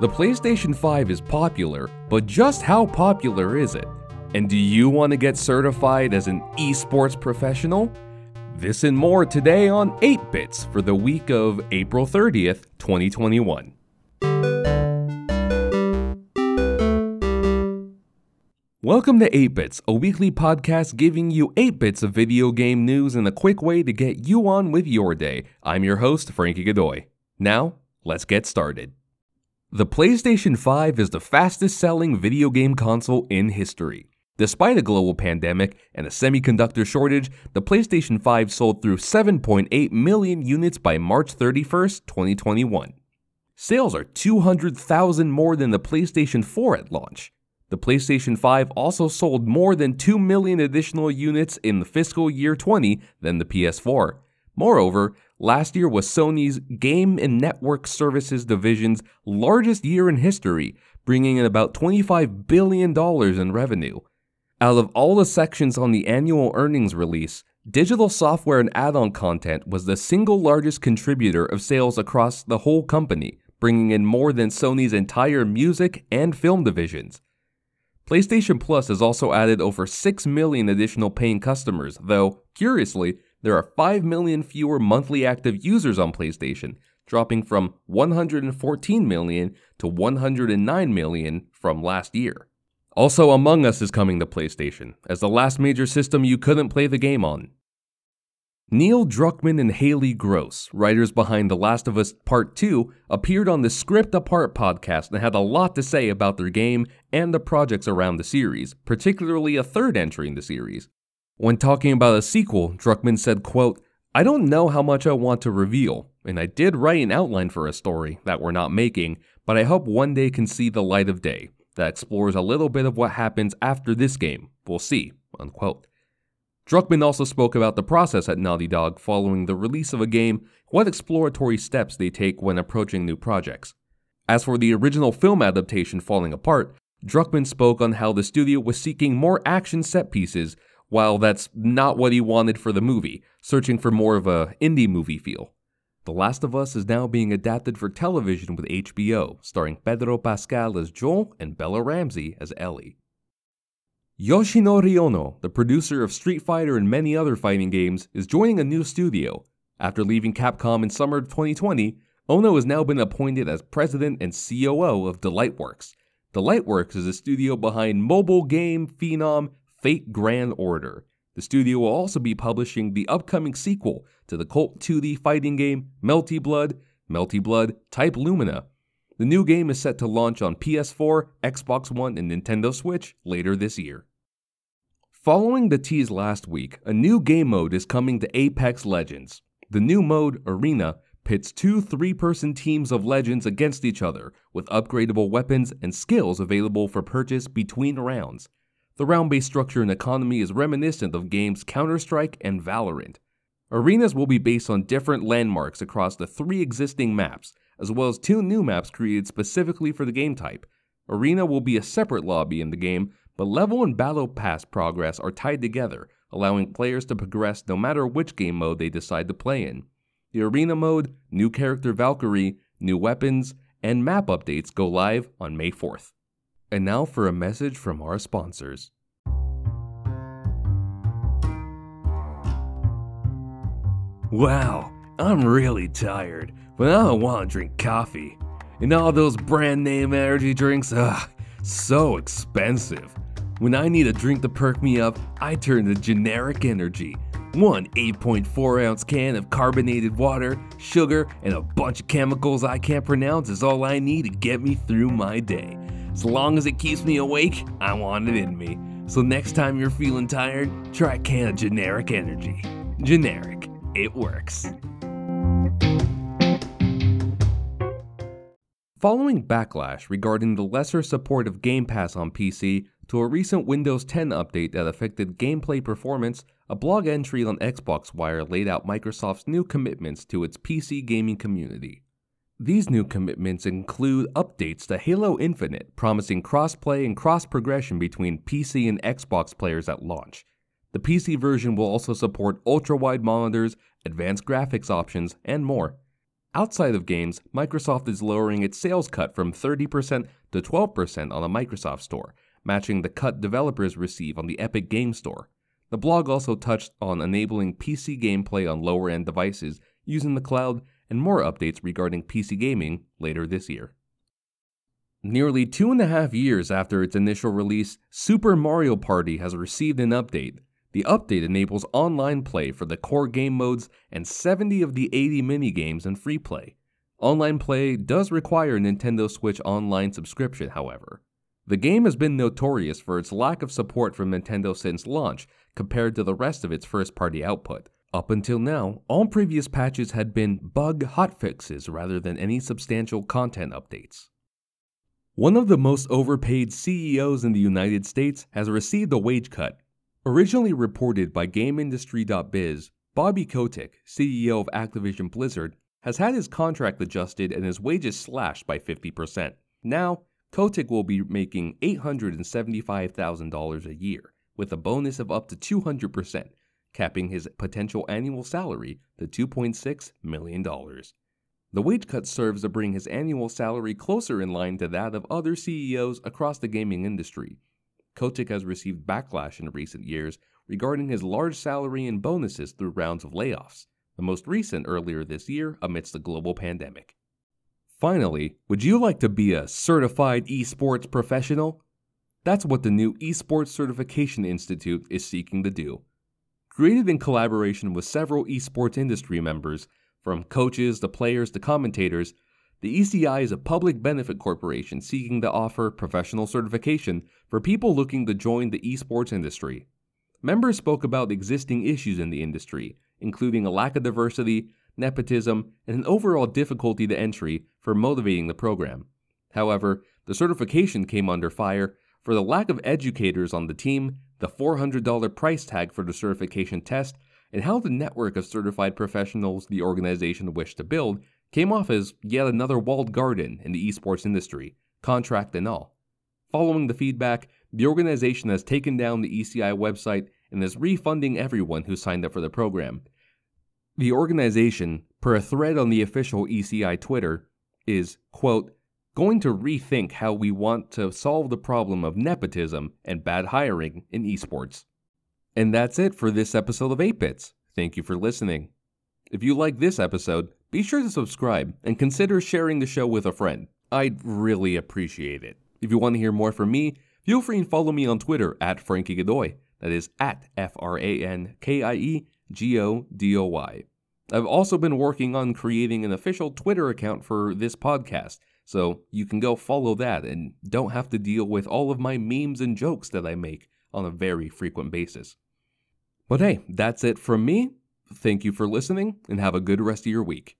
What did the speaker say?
The PlayStation 5 is popular, but just how popular is it? And do you want to get certified as an esports professional? This and more today on 8 Bits for the week of April 30th, 2021. Welcome to 8 Bits, a weekly podcast giving you 8 bits of video game news and a quick way to get you on with your day. I'm your host, Frankie Godoy. Now, let's get started. The PlayStation 5 is the fastest selling video game console in history. Despite a global pandemic and a semiconductor shortage, the PlayStation 5 sold through 7.8 million units by March 31st, 2021. Sales are 200,000 more than the PlayStation 4 at launch. The PlayStation 5 also sold more than 2 million additional units in the fiscal year 20 than the PS4. Moreover, last year was Sony's Game and Network Services division's largest year in history, bringing in about $25 billion in revenue. Out of all the sections on the annual earnings release, digital software and add on content was the single largest contributor of sales across the whole company, bringing in more than Sony's entire music and film divisions. PlayStation Plus has also added over 6 million additional paying customers, though, curiously, there are 5 million fewer monthly active users on PlayStation, dropping from 114 million to 109 million from last year. Also, Among Us is coming to PlayStation, as the last major system you couldn't play the game on. Neil Druckmann and Halley Gross, writers behind The Last of Us Part 2, appeared on the Script Apart podcast and had a lot to say about their game and the projects around the series, particularly a third entry in the series. When talking about a sequel, Druckmann said, quote, I don't know how much I want to reveal, and I did write an outline for a story that we're not making, but I hope one day can see the light of day that explores a little bit of what happens after this game. We'll see, unquote. Druckmann also spoke about the process at Naughty Dog following the release of a game, what exploratory steps they take when approaching new projects. As for the original film adaptation falling apart, Druckmann spoke on how the studio was seeking more action set pieces, while that's not what he wanted for the movie, searching for more of a indie movie feel. The Last of Us is now being adapted for television with HBO, starring Pedro Pascal as Joel and Bella Ramsey as Ellie. Yoshinori Ono, the producer of Street Fighter and many other fighting games, is joining a new studio. After leaving Capcom in summer 2020, Ono has now been appointed as president and COO of Delightworks. Delightworks is a studio behind mobile game phenom Fate Grand Order. The studio will also be publishing the upcoming sequel to the cult 2D fighting game Melty Blood, Melty Blood Type Lumina. The new game is set to launch on PS4, Xbox One, and Nintendo Switch later this year. Following the tease last week, a new game mode is coming to Apex Legends. The new mode, Arena, pits two three person teams of legends against each other, with upgradable weapons and skills available for purchase between rounds. The round based structure and economy is reminiscent of games Counter Strike and Valorant. Arenas will be based on different landmarks across the three existing maps, as well as two new maps created specifically for the game type. Arena will be a separate lobby in the game, but level and battle pass progress are tied together, allowing players to progress no matter which game mode they decide to play in. The arena mode, new character Valkyrie, new weapons, and map updates go live on May 4th. And now for a message from our sponsors. Wow, I'm really tired, but I don't want to drink coffee. And all those brand name energy drinks, ugh, so expensive. When I need a drink to perk me up, I turn to generic energy. One 8.4 ounce can of carbonated water, sugar, and a bunch of chemicals I can't pronounce is all I need to get me through my day. As long as it keeps me awake, I want it in me. So next time you're feeling tired, try a can of generic energy. Generic, it works. Following backlash regarding the lesser support of Game Pass on PC, to a recent Windows 10 update that affected gameplay performance, a blog entry on Xbox Wire laid out Microsoft's new commitments to its PC gaming community. These new commitments include updates to Halo Infinite, promising crossplay and cross progression between PC and Xbox players at launch. The PC version will also support ultra wide monitors, advanced graphics options, and more. Outside of games, Microsoft is lowering its sales cut from 30% to 12% on the Microsoft Store, matching the cut developers receive on the Epic Game Store. The blog also touched on enabling PC gameplay on lower end devices using the cloud and more updates regarding PC gaming later this year. Nearly two and a half years after its initial release, Super Mario Party has received an update. The update enables online play for the core game modes and 70 of the 80 minigames in free play. Online play does require a Nintendo Switch Online subscription, however. The game has been notorious for its lack of support from Nintendo since launch compared to the rest of its first party output. Up until now, all previous patches had been bug hotfixes rather than any substantial content updates. One of the most overpaid CEOs in the United States has received a wage cut. Originally reported by GameIndustry.biz, Bobby Kotick, CEO of Activision Blizzard, has had his contract adjusted and his wages slashed by 50%. Now, Kotick will be making $875,000 a year, with a bonus of up to 200%, capping his potential annual salary to $2.6 million. The wage cut serves to bring his annual salary closer in line to that of other CEOs across the gaming industry. Kotick has received backlash in recent years regarding his large salary and bonuses through rounds of layoffs, the most recent earlier this year amidst the global pandemic. Finally, would you like to be a certified esports professional? That's what the new Esports Certification Institute is seeking to do. Created in collaboration with several esports industry members, from coaches to players to commentators, the ECI is a public benefit corporation seeking to offer professional certification for people looking to join the esports industry. Members spoke about existing issues in the industry, including a lack of diversity, nepotism, and an overall difficulty to entry for motivating the program. However, the certification came under fire for the lack of educators on the team the $400 price tag for the certification test, and how the network of certified professionals the organization wished to build came off as yet another walled garden in the esports industry, contract and all. Following the feedback, the organization has taken down the ECI website and is refunding everyone who signed up for the program. The organization, per a thread on the official ECI Twitter, is, quote, going to rethink how we want to solve the problem of nepotism and bad hiring in esports. And that's it for this episode of 8 Bits. Thank you for listening. If you like this episode, be sure to subscribe and consider sharing the show with a friend. I'd really appreciate it. If you want to hear more from me, feel free and follow me on Twitter at Frankie Godoy. That is at F R A N K I E G O D O Y. I've also been working on creating an official Twitter account for this podcast, so you can go follow that and don't have to deal with all of my memes and jokes that I make on a very frequent basis. But hey, that's it from me. Thank you for listening and have a good rest of your week.